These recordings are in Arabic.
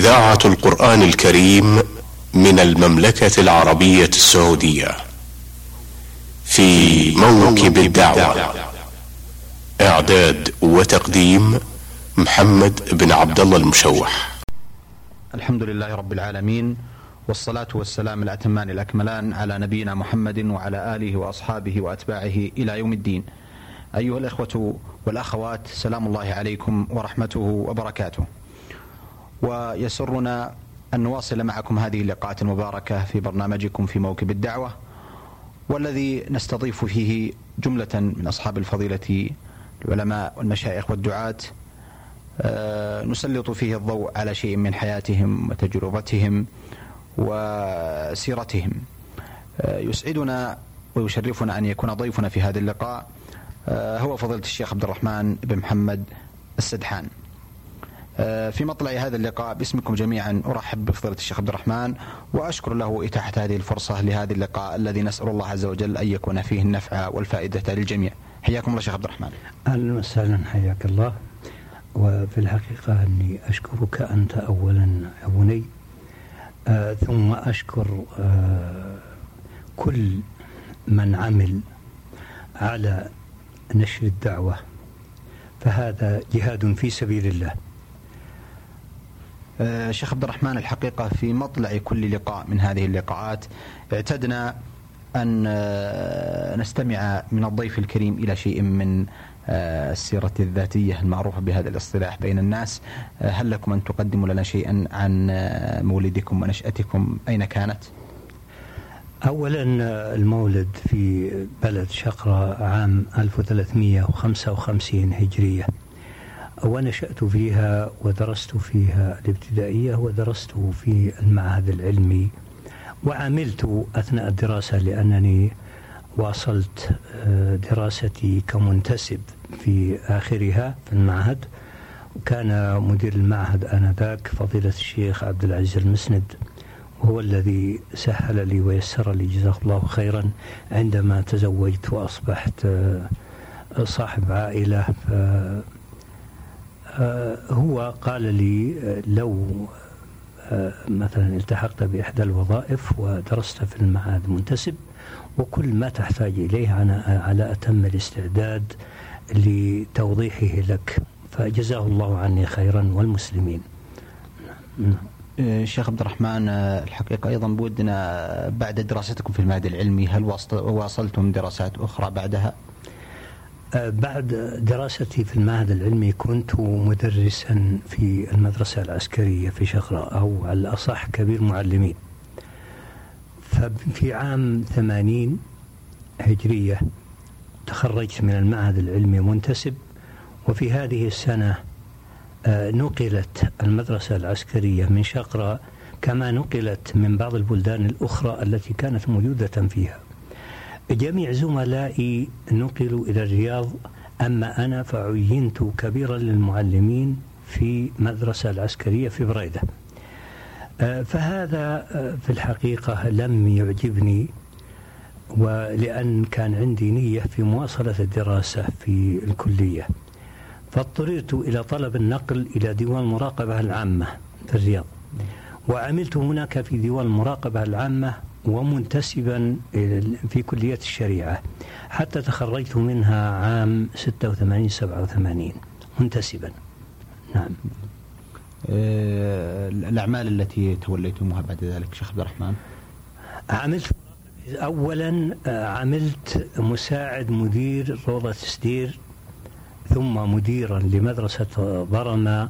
إذاعة القرآن الكريم من المملكة العربية السعودية في موكب الدعوة. إعداد وتقديم محمد بن عبد الله المشوح. الحمد لله رب العالمين والصلاة والسلام الأتمان الأكملان على نبينا محمد وعلى آله وأصحابه وأتباعه إلى يوم الدين. أيها الإخوة والأخوات سلام الله عليكم ورحمته وبركاته. ويسرنا أن نواصل معكم هذه اللقاءات المباركة في برنامجكم في موكب الدعوة والذي نستضيف فيه جملة من أصحاب الفضيلة العلماء والمشايخ والدعاة. آه، نسلط فيه الضوء على شيء من حياتهم وتجربتهم وسيرتهم. آه، يسعدنا ويشرفنا أن يكون ضيفنا في هذا اللقاء آه، هو فضيلة الشيخ عبد الرحمن بن محمد السدحان. في مطلع هذا اللقاء باسمكم جميعا أرحب بفضيلة الشيخ عبد الرحمن وأشكر له إتاحة هذه الفرصة لهذا اللقاء الذي نسأل الله عز وجل أن يكون فيه النفع والفائدة للجميع. حياكم الله شيخ عبد الرحمن. أهلا وسهلا حياك الله. وفي الحقيقة أني أشكرك أنت اولا يا بني آه ثم أشكر آه كل من عمل على نشر الدعوة فهذا جهاد في سبيل الله. آه، شيخ عبد الرحمن الحقيقة في مطلع كل لقاء من هذه اللقاءات اعتدنا أن آه، نستمع من الضيف الكريم إلى شيء من آه، السيرة الذاتية المعروفة بهذا الاصطلاح بين الناس. هل لكم أن تقدموا لنا شيئا عن مولدكم ونشأتكم؟ أين كانت؟ أولا المولد في بلد شقرة عام 1355 هجرية. ونشأت فيها ودرست فيها الابتدائية ودرست في المعهد العلمي وعملت أثناء الدراسة لأنني واصلت آه، دراستي كمنتسب في آخرها في المعهد. وكان مدير المعهد آنذاك فضيلة الشيخ عبد العزيز المسند وهو الذي سهل لي ويسر لي جزاه الله خيرا عندما تزوجت وأصبحت آه، صاحب عائلة. هو قال لي آه، لو آه، مثلا التحقت بإحدى الوظائف ودرست في المعهد منتسب وكل ما تحتاج إليه أنا على أتم الاستعداد لتوضيحه لك فجزاه الله عني خيرا والمسلمين نعم. شيخ عبد الرحمن الحقيقة أيضا بودنا بعد دراستكم في المعهد العلمي هل واصلتم دراسات أخرى بعدها؟ بعد دراستي في المعهد العلمي كنت مدرسا في المدرسة العسكرية في شقرة أو على الأصح كبير معلمين. ففي عام ثمانين هجرية تخرجت من المعهد العلمي منتسب وفي هذه السنة آه، نقلت المدرسة العسكرية من شقرة كما نقلت من بعض البلدان الأخرى التي كانت موجودة فيها. جميع زملائي نقلوا إلى الرياض أما أنا فعينت كبيرا للمعلمين في مدرسة العسكرية في بريدة. آه، فهذا آه، في الحقيقة لم يعجبني ولأن كان عندي نية في مواصلة الدراسة في الكلية. فاضطررت إلى طلب النقل إلى ديوان المراقبة العامة في الرياض. وعملت هناك في ديوان المراقبة العامة ومنتسبا في كلية الشريعة. حتى تخرجت منها عام 86 87 منتسبا. نعم. آه، الأعمال التي توليتموها بعد ذلك شيخ عبد الرحمن؟ عملت أولا آه، عملت مساعد مدير روضة سدير ثم مديرا لمدرسة ضرمة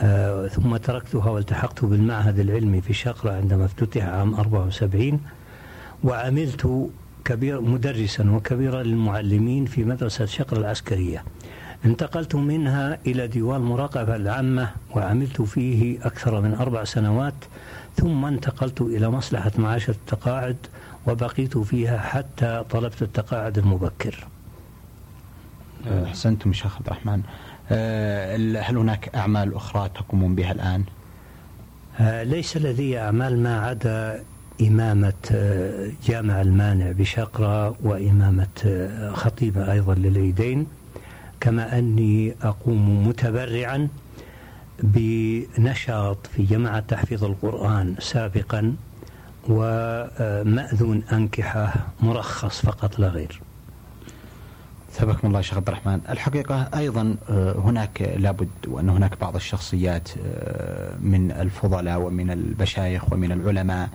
آه ثم تركتها والتحقت بالمعهد العلمي في شقرة عندما افتتح عام 74 وعملت كبير مدرسا وكبيرا للمعلمين في مدرسة شقرة العسكرية. انتقلت منها إلى ديوان المراقبة العامة وعملت فيه أكثر من أربع سنوات ثم انتقلت إلى مصلحة معاش التقاعد وبقيت فيها حتى طلبت التقاعد المبكر. أحسنتم شيخ عبد الرحمن. هل هناك أعمال أخرى تقومون بها الآن؟ آه، ليس لدي أعمال ما عدا إمامة آه، جامع المانع بشقرة وإمامة خطيبة أيضا للعيدين كما أني أقوم متبرعا بنشاط في جماعة تحفيظ القرآن سابقا ومأذون أنكحة مرخص فقط لا غير ثبكم الله شيخ عبد الرحمن. الحقيقة أيضا آه، هناك لابد وأن هناك بعض الشخصيات آه، من الفضلاء ومن المشايخ ومن العلماء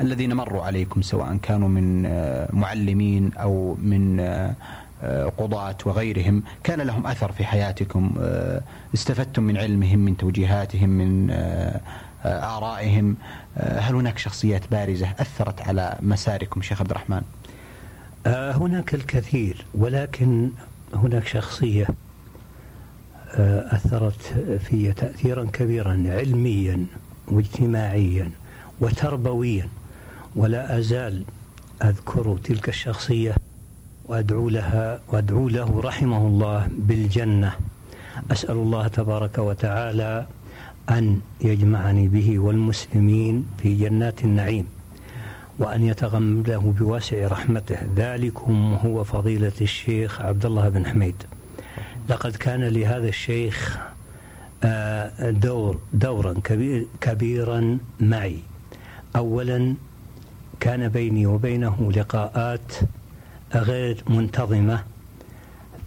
الذين مروا عليكم سواء كانوا من آه، معلمين أو من قضاة وغيرهم. كان لهم أثر في حياتكم استفدتم من علمهم من توجيهاتهم من آرائهم. هل هناك شخصيات بارزة أثرت على مساركم شيخ عبد الرحمن؟ آه، هناك الكثير ولكن هناك شخصية آه، أثرت في تأثيرا كبيرا علميا واجتماعيا وتربويا ولا أزال أذكر تلك الشخصية وأدعو لها وأدعو له رحمه الله بالجنة. أسأل الله تبارك وتعالى أن يجمعني به والمسلمين في جنات النعيم. وأن يتغمده بواسع رحمته. ذلكم هو فضيلة الشيخ عبد الله بن حميد. لقد كان لهذا الشيخ آه، دور دورا كبير كبيرا معي. أولا كان بيني وبينه لقاءات غير منتظمة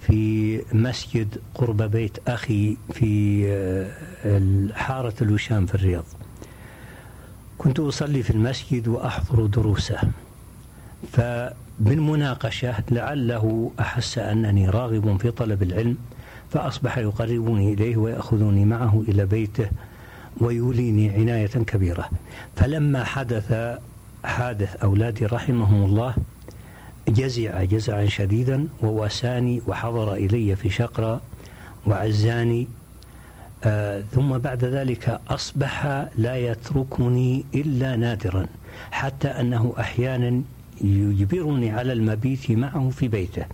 في مسجد قرب بيت أخي في آه، حارة الوشام في الرياض. كنت أصلي في المسجد وأحضر دروسه فبالمناقشة لعله أحس أنني راغب في طلب العلم فأصبح يقربني إليه ويأخذني معه إلى بيته ويوليني عناية كبيرة. فلما حدث حادث أولادي رحمهم الله جزع جزعا شديدا وواساني وحضر إلي في شقرة وعزاني آه ثم بعد ذلك أصبح لا يتركني إلا نادرا حتى أنه أحيانا يجبرني على المبيت معه في بيته.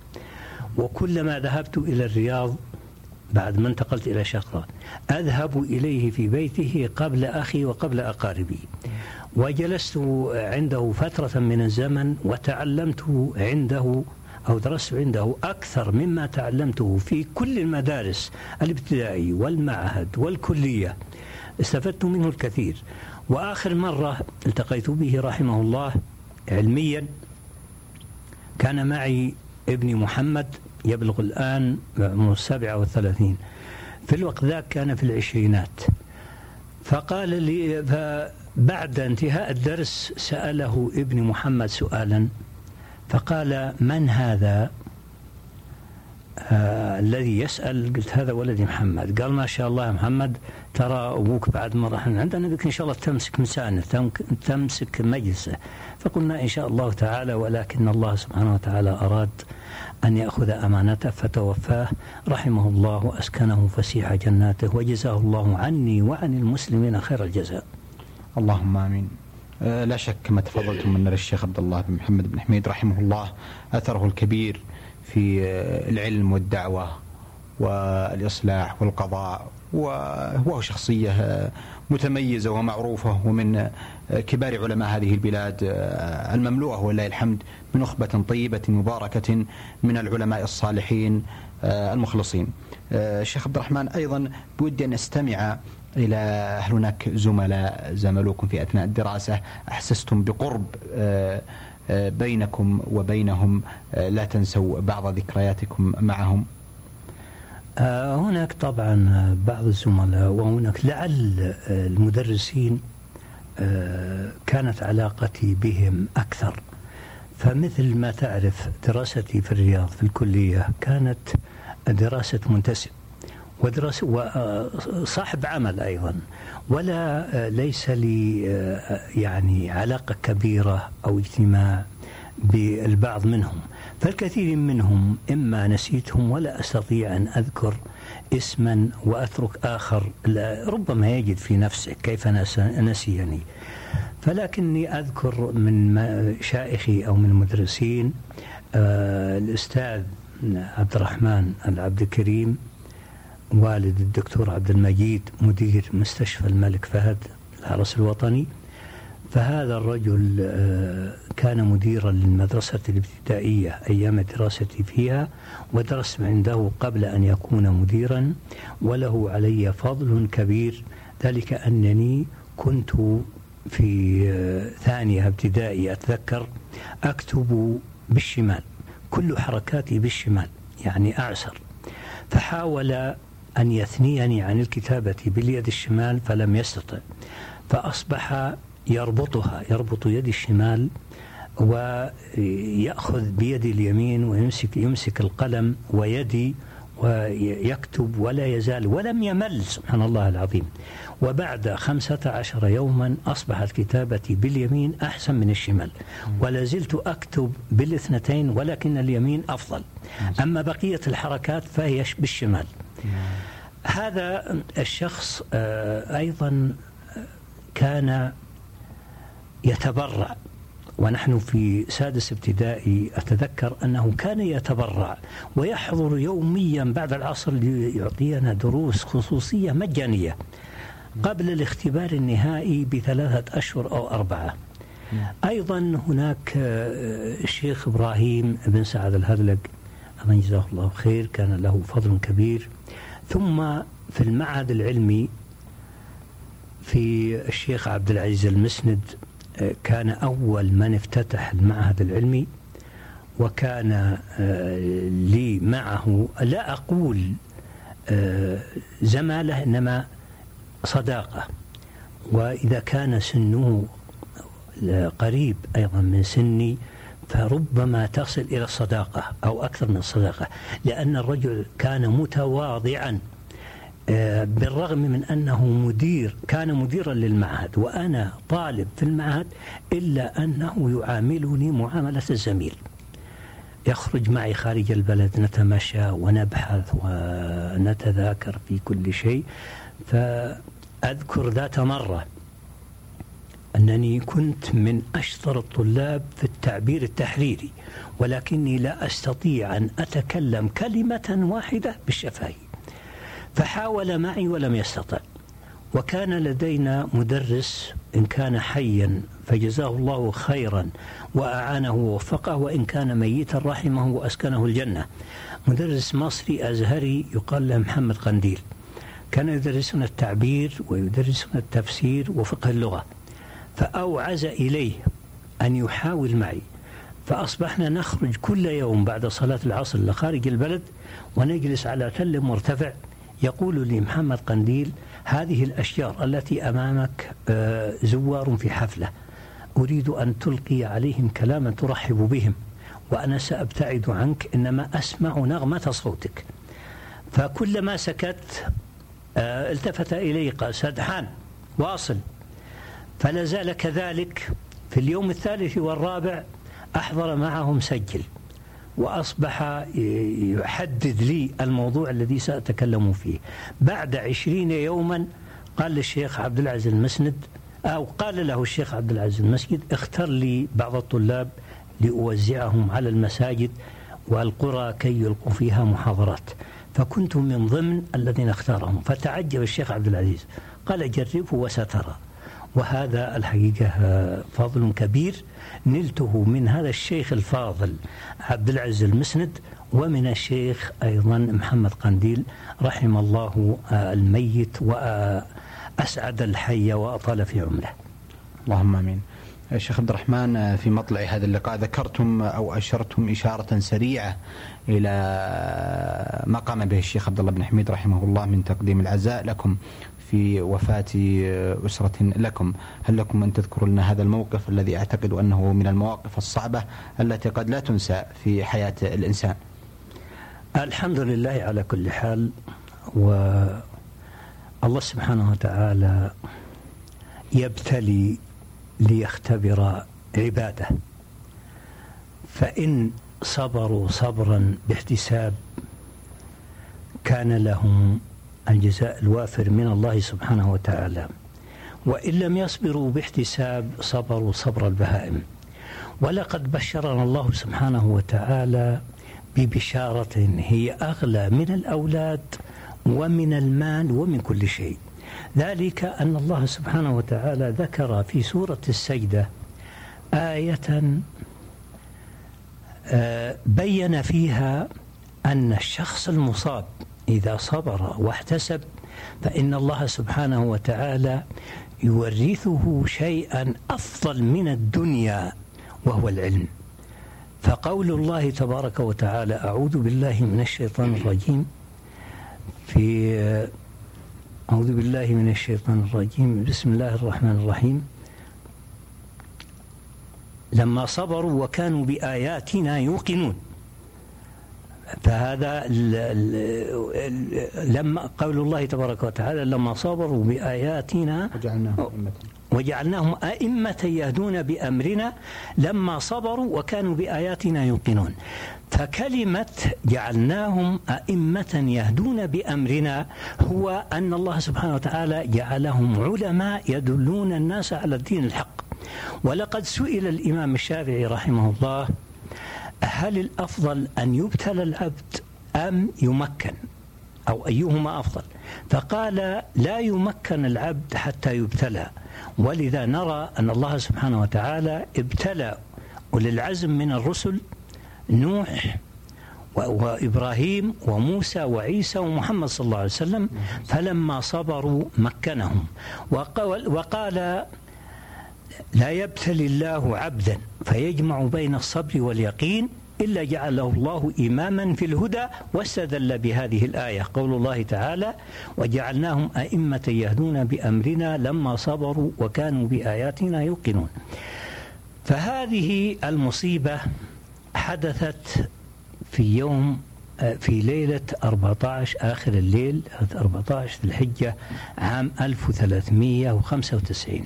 وكلما ذهبت إلى الرياض بعد ما انتقلت إلى شقرة أذهب إليه في بيته قبل أخي وقبل أقاربي. وجلست عنده فترة من الزمن وتعلمت عنده أو درست عنده أكثر مما تعلمته في كل المدارس الابتدائي والمعهد والكلية. استفدت منه الكثير. وآخر مرة التقيت به رحمه الله علميا. كان معي ابني محمد يبلغ الآن عمره السابعة والثلاثين. في الوقت ذاك كان في العشرينات. فقال لي فبعد انتهاء الدرس سأله ابني محمد سؤالا فقال من هذا؟ آه الذي يسأل. قلت هذا ولدي محمد. قال ما شاء الله يا محمد ترى أبوك بعد راح عندنا بك إن شاء الله تمسك مسانه تمسك مجلسه. فقلنا إن شاء الله تعالى ولكن الله سبحانه وتعالى أراد أن يأخذ أمانته. فتوفاه رحمه الله وأسكنه فسيح جناته وجزاه الله عني وعن المسلمين خير الجزاء. اللهم آمين. لا شك كما تفضلتم من الشيخ عبد الله بن محمد بن حميد رحمه الله أثره الكبير في آه، العلم والدعوة والإصلاح والقضاء وهو شخصية آه، متميزة ومعروفة ومن كبار علماء هذه البلاد المملوءة ولله الحمد بنخبه طيبة مباركة من العلماء الصالحين المخلصين. شيخ عبد الرحمن أيضا بودي أن أستمع إلى هل هناك زملاء زملوكم في أثناء الدراسة؟ أحسستم بقرب آه، آه، بينكم وبينهم آه، لا تنسوا بعض ذكرياتكم معهم. هناك طبعا بعض الزملاء وهناك لعل المدرسين كانت علاقتي بهم أكثر. فمثل ما تعرف دراستي في الرياض في الكلية كانت دراسة منتسب. ودرس وصاحب عمل أيضا. ولا ليس لي يعني علاقة كبيرة أو اجتماع بالبعض منهم. فالكثير منهم إما نسيتهم ولا أستطيع أن أذكر اسما وأترك آخر. ربما يجد في نفسه كيف نسيني. فلكني أذكر من شائخي أو من المدرسين الأستاذ عبد الرحمن العبد الكريم والد الدكتور عبد المجيد مدير مستشفى الملك فهد الحرس الوطني. فهذا الرجل آه، كان مديرا للمدرسة الابتدائية أيام دراستي فيها ودرست عنده قبل أن يكون مديرا وله علي فضل كبير. ذلك أنني كنت في آه، ثانية ابتدائي أتذكر أكتب بالشمال كل حركاتي بالشمال يعني أعسر. فحاول أن يثنيني عن الكتابة باليد الشمال فلم يستطع فأصبح يربطها يربط يدي الشمال ويأخذ بيدي اليمين ويمسك يمسك القلم ويدي ويكتب ولا يزال ولم يمل سبحان الله العظيم. وبعد خمسة عشر يوما أصبحت كتابتي باليمين أحسن من الشمال. ولا زلت أكتب بالاثنتين ولكن اليمين أفضل. أما بقية الحركات فهي بالشمال. هذا الشخص آه، أيضا كان يتبرع. ونحن في سادس ابتدائي أتذكر أنه كان يتبرع ويحضر يوميا بعد العصر ليعطينا دروس خصوصية مجانية قبل الاختبار النهائي بثلاثة أشهر أو أربعة. أيضا هناك آه، الشيخ إبراهيم بن سعد الهرلق الله يجزاه الله خير كان له فضل كبير. ثم في المعهد العلمي في الشيخ عبد العزيز المسند كان أول من افتتح المعهد العلمي وكان آه، لي معه لا أقول زمالة إنما صداقة. وإذا كان سنه قريب أيضا من سني فربما تصل إلى الصداقة أو أكثر من الصداقة لأن الرجل كان متواضعا. آه، بالرغم من أنه مدير كان مديرا للمعهد وأنا طالب في المعهد إلا أنه يعاملني معاملة الزميل. يخرج معي خارج البلد نتمشى ونبحث ونتذاكر في كل شيء. فأذكر ذات مرة أنني كنت من أشطر الطلاب في التعبير التحريري ولكني لا أستطيع أن أتكلم كلمة واحدة بالشفاهي. فحاول معي ولم يستطع. وكان لدينا مدرس إن كان حيا فجزاه الله خيرا وأعانه ووفقه وإن كان ميتا رحمه وأسكنه الجنة. مدرس مصري أزهري يقال له محمد قنديل. كان يدرسنا التعبير ويدرسنا التفسير وفقه اللغة. فأوعز إليه أن يحاول معي. فأصبحنا نخرج كل يوم بعد صلاة العصر لخارج البلد ونجلس على تل مرتفع. يقول لي محمد قنديل هذه الأشجار التي أمامك آه، زوار في حفلة. أريد أن تلقي عليهم كلاما ترحب بهم وأنا سأبتعد عنك إنما أسمع نغمة صوتك. فكلما سكت آه، التفت إلي قال سدحان واصل. فلا زال كذلك في اليوم الثالث والرابع أحضر معهم سجل. وأصبح يحدد لي الموضوع الذي سأتكلم فيه. بعد عشرين يوما قال للشيخ عبد العزيز المسند أو قال له الشيخ عبد العزيز المسجد اختر لي بعض الطلاب لأوزعهم على المساجد والقرى كي يلقوا فيها محاضرات. فكنت من ضمن الذين اختارهم. فتعجب الشيخ عبد العزيز. قال جربه وسترى. وهذا الحقيقة فضل كبير نلته من هذا الشيخ الفاضل عبد العزيز المسند ومن الشيخ أيضا محمد قنديل رحم الله الميت وأسعد الحي وأطال في عمره اللهم آمين. الشيخ عبد الرحمن في مطلع هذا اللقاء ذكرتم أو أشرتم إشارة سريعة إلى ما قام به الشيخ عبد الله بن حميد رحمه الله من تقديم العزاء لكم في وفاة أسرة لكم. هل لكم أن تذكروا لنا هذا الموقف الذي أعتقد أنه من المواقف الصعبة التي قد لا تنسى في حياة الإنسان؟ الحمد لله على كل حال والله سبحانه وتعالى يبتلي ليختبر عباده. فإن صبروا صبرا باحتساب كان لهم الجزاء الوافر من الله سبحانه وتعالى. وإن لم يصبروا باحتساب صبروا صبر البهائم. ولقد بشرنا الله سبحانه وتعالى ببشارة هي أغلى من الأولاد ومن المال ومن كل شيء. ذلك أن الله سبحانه وتعالى ذكر في سورة السجدة آية آه، بين فيها أن الشخص المصاب إذا صبر واحتسب فإن الله سبحانه وتعالى يورثه شيئا أفضل من الدنيا وهو العلم. فقول الله تبارك وتعالى أعوذ بالله من الشيطان الرجيم في أعوذ بالله من الشيطان الرجيم بسم الله الرحمن الرحيم. لما صبروا وكانوا بآياتنا يوقنون. فهذا لما قول الله تبارك وتعالى لما صبروا بآياتنا وجعلناهم أئمة. وجعلناهم أئمة يهدون بأمرنا لما صبروا وكانوا بآياتنا يوقنون. فكلمة جعلناهم أئمة يهدون بأمرنا هو أن الله سبحانه وتعالى جعلهم علماء يدلون الناس على الدين الحق. ولقد سئل الإمام الشافعي رحمه الله هل الأفضل أن يبتلى العبد أم يمكن؟ أو أيهما أفضل؟ فقال لا يمكن العبد حتى يبتلى. ولذا نرى أن الله سبحانه وتعالى ابتلى أولي العزم من الرسل نوح وإبراهيم وموسى وعيسى ومحمد صلى الله عليه وسلم فلما صبروا مكنهم. وقال لا يبتلي الله عبدا. فيجمع بين الصبر واليقين إلا جعله الله إماما في الهدى واستدل بهذه الآية. قول الله تعالى وجعلناهم أئمة يهدون بأمرنا لما صبروا وكانوا بآياتنا يوقنون. فهذه المصيبة حدثت في يوم في ليلة 14 آخر الليل 14 ذي الحجة عام 1395 آه،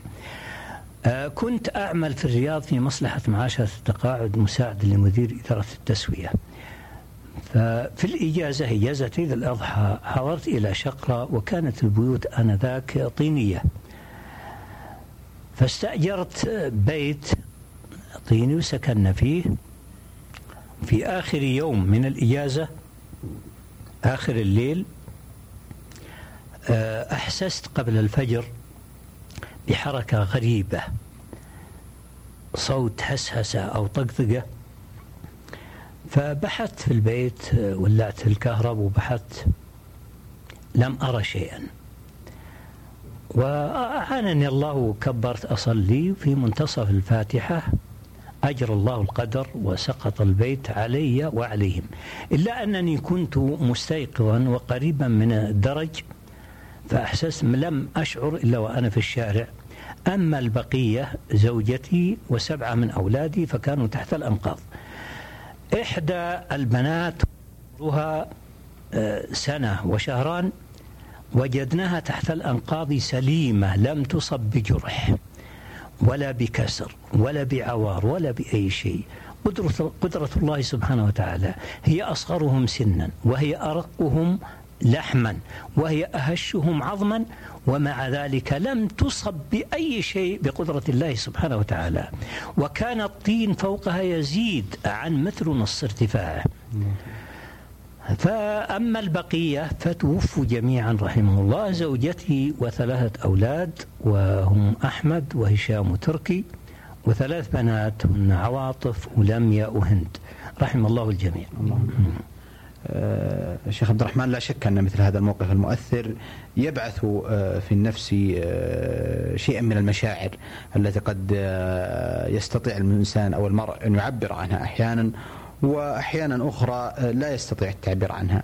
كنت أعمل في الرياض في مصلحة معاشرة التقاعد مساعد لمدير إدارة التسوية. ففي الإجازة إجازة عيد الأضحى حضرت إلى شقرة وكانت البيوت آنذاك طينية. فاستأجرت بيت طيني وسكننا فيه. في آخر يوم من الإجازة آخر الليل آه، أحسست قبل الفجر. بحركة غريبة. صوت هسهسة أو طقطقة. فبحثت في البيت ولعت الكهرب وبحثت. لم أرى شيئا. وأعانني الله وكبرت أصلي في منتصف الفاتحة. أجرى الله القدر وسقط البيت علي وعليهم. إلا أنني كنت مستيقظا وقريبا من الدرج فأحسست لم أشعر إلا وأنا في الشارع. أما البقية زوجتي وسبعة من أولادي فكانوا تحت الأنقاض. إحدى البنات عمرها آه، سنة وشهران وجدناها تحت الأنقاض سليمة لم تصب بجرح ولا بكسر ولا بعوار ولا بأي شيء. قدرة, قدرة الله سبحانه وتعالى هي أصغرهم سنا وهي أرقهم لحما وهي أهشهم عظما ومع ذلك لم تصب بأي شيء بقدرة الله سبحانه وتعالى. وكان الطين فوقها يزيد عن متر ونص ارتفاعه. فأما البقية فتوفوا جميعا رحمه الله زوجتي وثلاثة أولاد وهم أحمد وهشام وتركي وثلاث بنات هن عواطف ولميا وهند رحم الله الجميع. الله. آه، الشيخ عبد الرحمن لا شك أن مثل هذا الموقف المؤثر يبعث آه، في النفس آه، شيئا من المشاعر التي قد يستطيع الإنسان أو المرء أن يعبر عنها أحيانا واحيانا أخرى لا يستطيع التعبير عنها.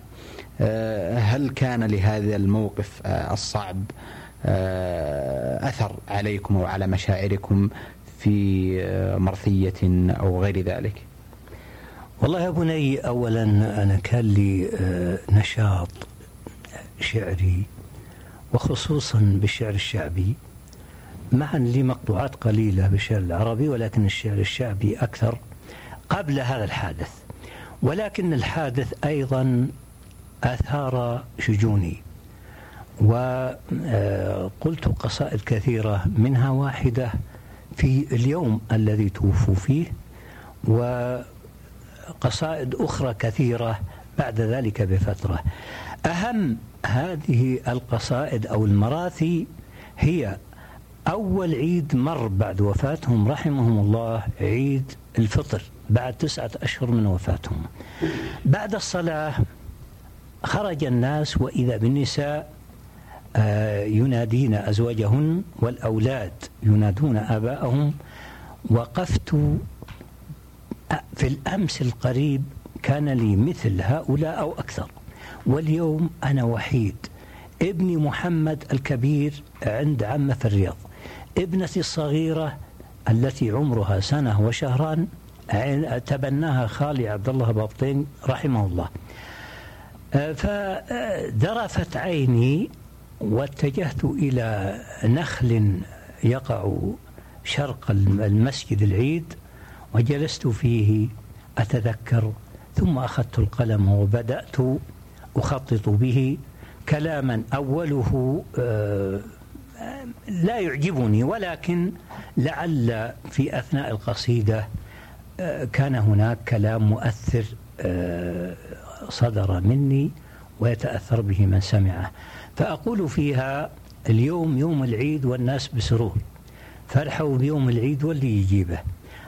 هل كان لهذا الموقف الصعب أثر عليكم أو على مشاعركم في مرثية أو غير ذلك؟ والله يا بني أولا أنا كان لي آه، نشاط شعري وخصوصا بالشعر الشعبي. معا لي مقطوعات قليلة بالشعر العربي ولكن الشعر الشعبي أكثر قبل هذا الحادث. ولكن الحادث أيضا أثار شجوني وقلت قصائد كثيرة منها واحدة في اليوم الذي توفوا فيه و قصائد أخرى كثيرة بعد ذلك بفترة. أهم هذه القصائد أو المراثي هي أول عيد مر بعد وفاتهم رحمهم الله عيد الفطر بعد تسعة أشهر من وفاتهم. بعد الصلاة خرج الناس وإذا بالنساء آه، ينادين أزواجهن والأولاد ينادون آباءهم وقفت في الأمس القريب كان لي مثل هؤلاء أو أكثر. واليوم أنا وحيد. ابني محمد الكبير عند عمه في الرياض. ابنتي الصغيرة التي عمرها سنة وشهران تبناها خالي عبد الله بابطين رحمه الله. آه، فدرفت عيني واتجهت إلى نخل يقع شرق المسجد العيد. وجلست فيه أتذكر ثم أخذت القلم وبدأت أخطط به كلاما أوله آه، لا يعجبني ولكن لعل في أثناء القصيدة آه، كان هناك كلام مؤثر آه، صدر مني ويتأثر به من سمعه. فأقول فيها اليوم يوم العيد والناس بسرور فرحوا بيوم العيد واللي يجيبه.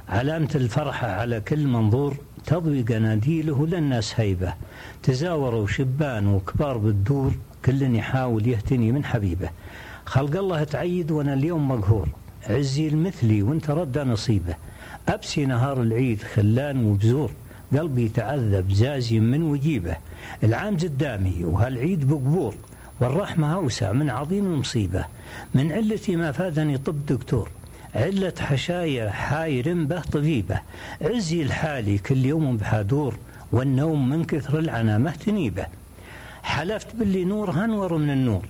علامة الفرحة على كل منظور تضوي قناديله للناس هيبة. تزاوروا شبان وكبار بالدور كل يحاول يهتني من حبيبه. خلق الله تعيد وأنا اليوم مقهور. عزي المثلي وانت رد نصيبه. أبسي نهار العيد خلان وبزور. قلبي تعذب زازي من وجيبه. العام قدامي وهالعيد بقبور. والرحمة أوسع من عظيم المصيبة من علتي ما فادني طب دكتور. علة حشايا حاير به طبيبة. عزي الحالي كل يوم بحادور والنوم من كثر العنا مهتنيبة حلفت باللي نور هنور من النور.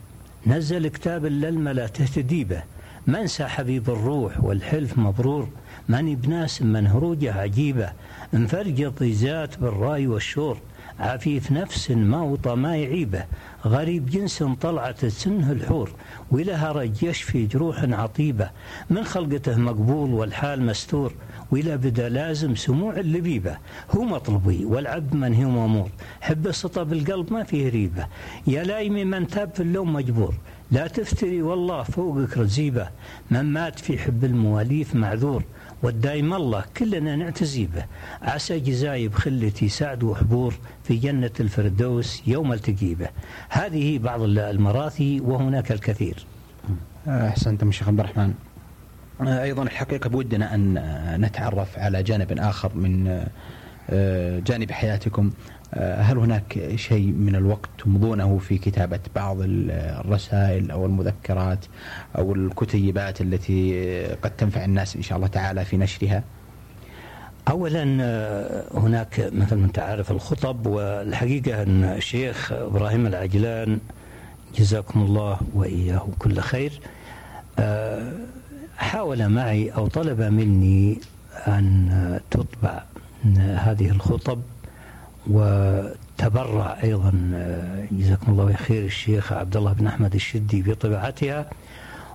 نزل كتاب للملا تهتدي به منسى حبيب الروح والحلف مبرور؟ ماني بناس من هروجه عجيبة. انفرجت ذات بالرأي والشور. عفيف نفس ما وطى ما يعيبه. غريب جنس طلعت سنه الحور ولها رج يشفي جروح عطيبة. من خلقته مقبول والحال مستور ولا بدا لازم سموع اللبيبة. هو مطلبي والعبد من هو مامور. حب السطى بالقلب ما فيه ريبة. يا لايمي من تاب في اللوم مجبور. لا تفتري والله فوقك رزيبة. من مات في حب المواليف معذور. والدايم الله كلنا نعتزي به عسى جزاي بخلتي سعد وحبور في جنة الفردوس يوم التقي به هذه بعض المراثي وهناك الكثير. أحسنتم شيخ عبد الرحمن. أيضا الحقيقة بودنا أن نتعرف على جانب آخر من آه، جانب حياتكم. هل هناك شيء من الوقت تمضونه في كتابة بعض الرسائل أو المذكرات أو الكتيبات التي قد تنفع الناس إن شاء الله تعالى في نشرها؟ أولا آه، هناك مثل ما أنت عارف الخطب والحقيقة أن الشيخ إبراهيم العجلان جزاكم الله وإياه كل خير حاول معي أو طلب مني أن تطبع هذه الخطب وتبرع أيضا جزاكم الله خير الشيخ عبد الله بن أحمد الشدي بطباعتها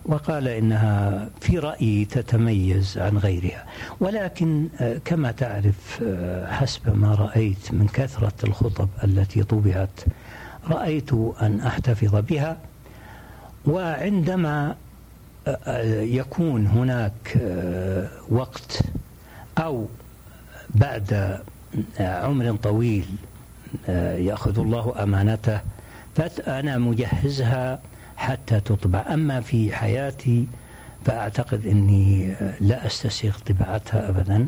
وقال إنها في رأيي تتميز عن غيرها. ولكن كما تعرف حسب ما رأيت من كثرة الخطب التي طبعت رأيت أن أحتفظ بها. وعندما يكون هناك وقت أو بعد عمر طويل يأخذ الله أمانته فأنا مجهزها حتى تطبع. أما في حياتي فأعتقد أني لا أستسيغ طباعتها أبدا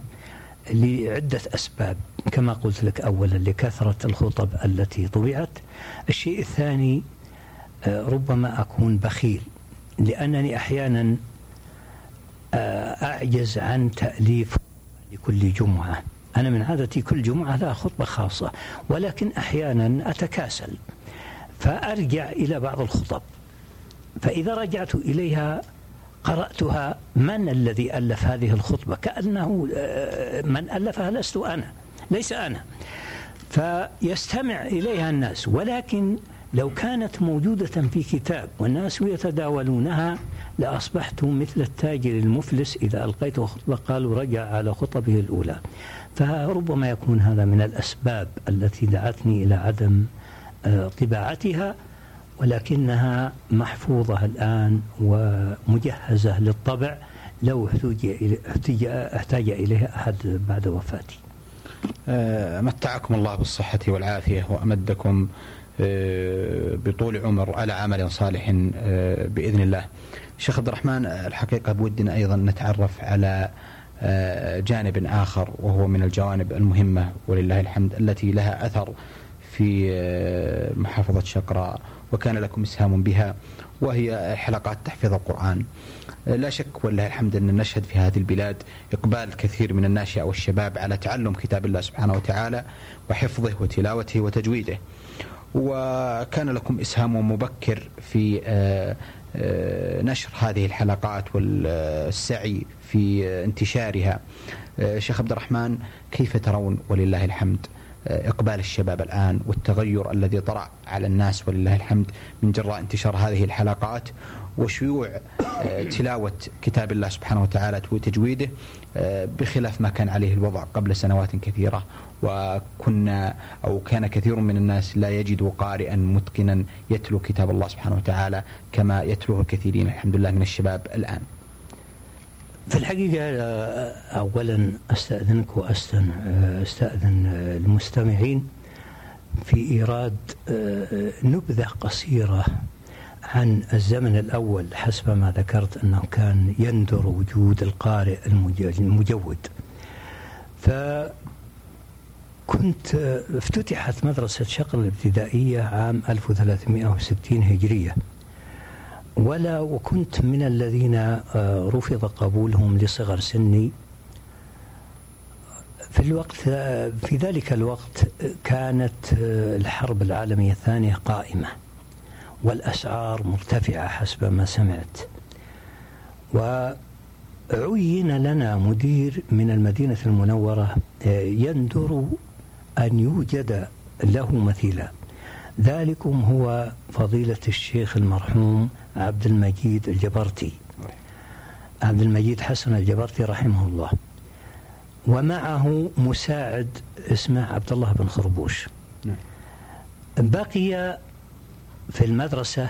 لعدة أسباب. كما قلت لك أولا لكثرة الخطب التي طبعت. الشيء الثاني ربما أكون بخيل لأنني أحيانا أعجز عن تأليف لكل جمعة. أنا من عادتي كل جمعة لا خطبة خاصة ولكن أحيانا أتكاسل فأرجع إلى بعض الخطب. فإذا رجعت إليها قرأتها من الذي ألف هذه الخطبة؟ كأنه من ألفها لست أنا ليس أنا. فيستمع إليها الناس ولكن لو كانت موجودة في كتاب والناس يتداولونها لأصبحت مثل التاجر المفلس إذا ألقيت خطبة قالوا رجع على خطبه الأولى. فربما يكون هذا من الأسباب التي دعتني إلى عدم طباعتها ولكنها محفوظة الآن ومجهزة للطبع لو احتاج احتاج إليها أحد بعد وفاتي. آه، متعكم الله بالصحة والعافية وأمدكم آه، بطول عمر على عمل صالح آه، بإذن الله. شيخ عبد الرحمن الحقيقة بودنا أيضا نتعرف على جانب آخر وهو من الجوانب المهمة ولله الحمد التي لها أثر في محافظة شقراء وكان لكم إسهام بها وهي حلقات تحفيظ القرآن. لا شك ولله الحمد أن نشهد في هذه البلاد إقبال كثير من الناشئة والشباب على تعلم كتاب الله سبحانه وتعالى وحفظه وتلاوته وتجويده. وكان لكم إسهام مبكر في آه، آه، نشر هذه الحلقات والسعي في انتشارها. آه، شيخ عبد الرحمن كيف ترون ولله الحمد؟ إقبال الشباب الآن والتغير الذي طرأ على الناس ولله الحمد من جراء انتشار هذه الحلقات وشيوع آه، تلاوة كتاب الله سبحانه وتعالى وتجويده آه، بخلاف ما كان عليه الوضع قبل سنوات كثيرة وكنا أو كان كثير من الناس لا يجد قارئا متقنا يتلو كتاب الله سبحانه وتعالى كما يتلوه الكثيرين الحمد لله من الشباب الآن. في الحقيقة آه، أولا أستأذنك وأستأذن المستمعين في إيراد نبذة قصيرة عن الزمن الأول حسب ما ذكرت أنه كان يندر وجود القارئ المجود. فكنت افتتحت مدرسة شقر الابتدائية عام 1360 هجرية. ولا وكنت من الذين آه، رفض قبولهم لصغر سني. في الوقت في ذلك الوقت كانت آه، الحرب العالمية الثانية قائمة والأسعار مرتفعة حسب ما سمعت. وعين لنا مدير من المدينة المنورة آه، يندر أن يوجد له مثيلا. ذلكم هو فضيلة الشيخ المرحوم عبد المجيد الجبرتي. عبد المجيد حسن الجبرتي رحمه الله. ومعه مساعد اسمه عبد الله بن خربوش. بقي في المدرسة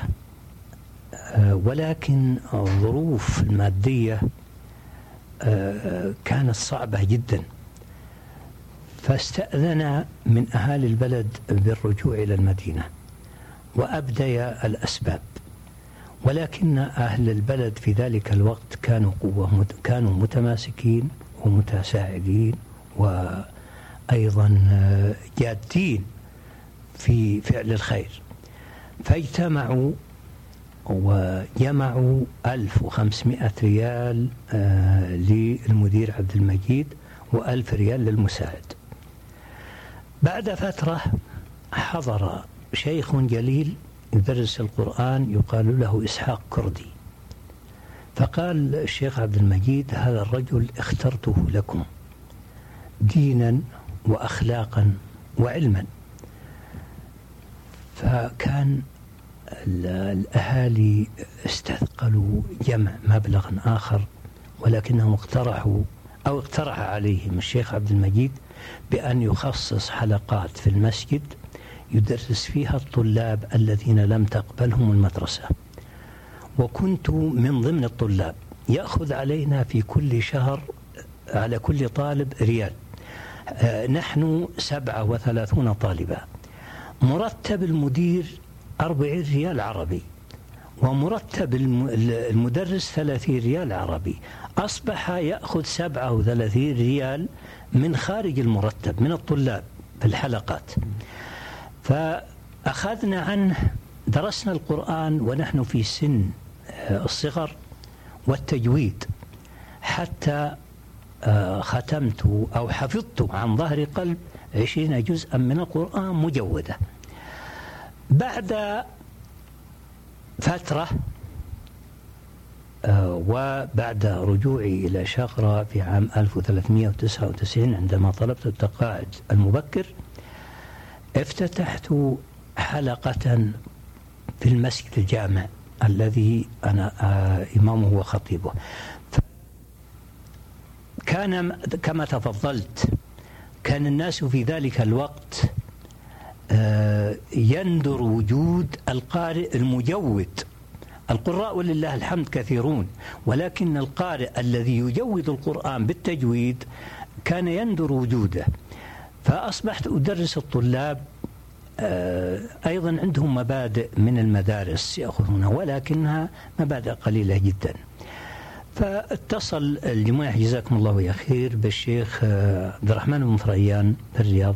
آه، ولكن الظروف المادية آه، كانت صعبة جدا. فاستأذن من أهالي البلد بالرجوع إلى المدينة وأبدي الأسباب. ولكن أهل البلد في ذلك الوقت كانوا قوة كانوا متماسكين ومتساعدين وأيضا جادين في فعل الخير. فاجتمعوا وجمعوا 1500 ريال آه، للمدير عبد المجيد و1000 ريال للمساعد. بعد فترة حضر شيخ جليل يدرس القرآن يقال له إسحاق كردي. فقال الشيخ عبد المجيد هذا الرجل اخترته لكم دينا وأخلاقا وعلما. فكان الأهالي استثقلوا جمع مبلغ آخر ولكنهم اقترحوا أو اقترح عليهم الشيخ عبد المجيد بأن يخصص حلقات في المسجد يدرس فيها الطلاب الذين لم تقبلهم المدرسة. وكنت من ضمن الطلاب يأخذ علينا في كل شهر على كل طالب ريال. آه، نحن سبعة وثلاثون طالبا مرتب المدير أربعين ريال عربي. ومرتب المدرس ثلاثين ريال عربي. أصبح يأخذ سبعة وثلاثين ريال من خارج المرتب من الطلاب في الحلقات. فأخذنا عنه درسنا القرآن ونحن في سن آه، الصغر والتجويد حتى آه، ختمت أو حفظت عن ظهر قلب عشرين جزءا من القرآن مجودة. بعد فترة آه، وبعد رجوعي إلى شقرة في عام 1399 عندما طلبت التقاعد المبكر افتتحت حلقة في المسجد الجامع الذي أنا آه، إمامه وخطيبه. كان كما تفضلت كان الناس في ذلك الوقت آه، يندر وجود القارئ المجود. القراء ولله الحمد كثيرون ولكن القارئ الذي يجود القرآن بالتجويد كان يندر وجوده. فأصبحت أدرس الطلاب آه، أيضا عندهم مبادئ من المدارس يأخذونها ولكنها مبادئ قليلة جدا. فاتصل الجماعة جزاكم الله يا خير بالشيخ آه، عبد الرحمن بن فريان في الرياض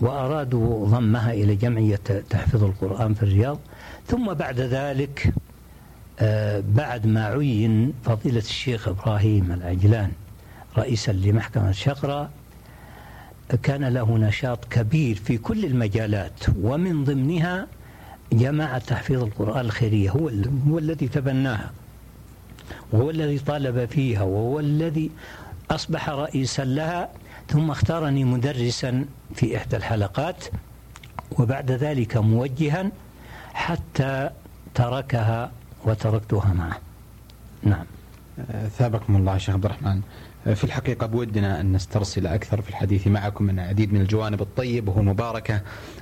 وأرادوا ضمها إلى جمعية تحفيظ القرآن في الرياض. ثم بعد ذلك آه، بعد ما عين فضيلة الشيخ إبراهيم العجلان رئيسا لمحكمة شقرة كان له نشاط كبير في كل المجالات ومن ضمنها جماعة تحفيظ القرآن الخيرية هو, هو الذي تبناها وهو الذي طالب فيها وهو الذي أصبح رئيسا لها ثم اختارني مدرسا في إحدى الحلقات وبعد ذلك موجها حتى تركها وتركتها معه. نعم. ثابكم الله شيخ عبد الرحمن. في الحقيقة بودنا أن نسترسل أكثر في الحديث معكم من العديد من الجوانب الطيبة والمباركة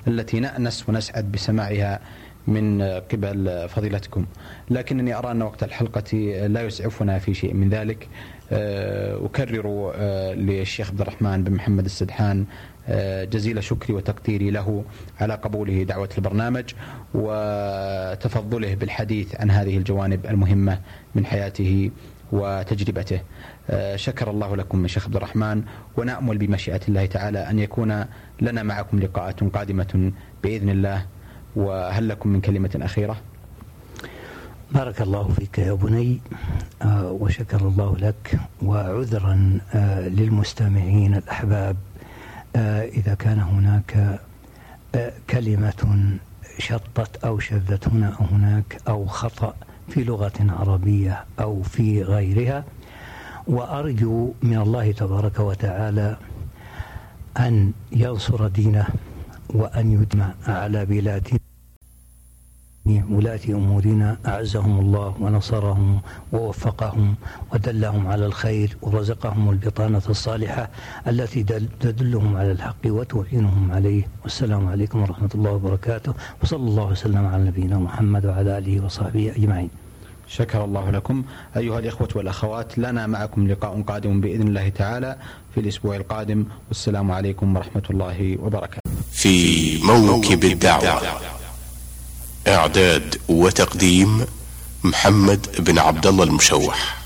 التي نأنس ونسعد بسماعها من قبل فضيلتكم. لكنني أرى أن وقت الحلقة لا يسعفنا في شيء من ذلك. آه، أكرر آه، للشيخ عبد الرحمن بن محمد السدحان آه، جزيل شكري وتقديري له على قبوله دعوة البرنامج وتفضله بالحديث عن هذه الجوانب المهمة من حياته وتجربته. شكر الله لكم من شيخ عبد الرحمن ونأمل بمشيئة الله تعالى أن يكون لنا معكم لقاءات قادمة بإذن الله. وهل لكم من كلمة أخيرة؟ بارك الله فيك يا بني. آه وشكر الله لك. وعذرا آه للمستمعين الأحباب. آه إذا كان هناك آه كلمة شطت أو شذت هنا أو هناك أو خطأ في لغة عربية أو في غيرها وأرجو من الله تبارك وتعالى أن ينصر دينه وأن يدمع على بلادنا ولاة أمورنا أعزهم الله ونصرهم ووفقهم ودلهم على الخير ورزقهم البطانة الصالحة التي تدلهم على الحق وتعينهم عليه. والسلام عليكم ورحمة الله وبركاته. وصلى الله وسلم على نبينا محمد وعلى آله وصحبه أجمعين. شكر الله لكم. أيها الإخوة والأخوات لنا معكم لقاء قادم بإذن الله تعالى في الأسبوع القادم. والسلام عليكم ورحمة الله وبركاته. في موكب الدعوة. إعداد وتقديم محمد بن عبد الله المشوح.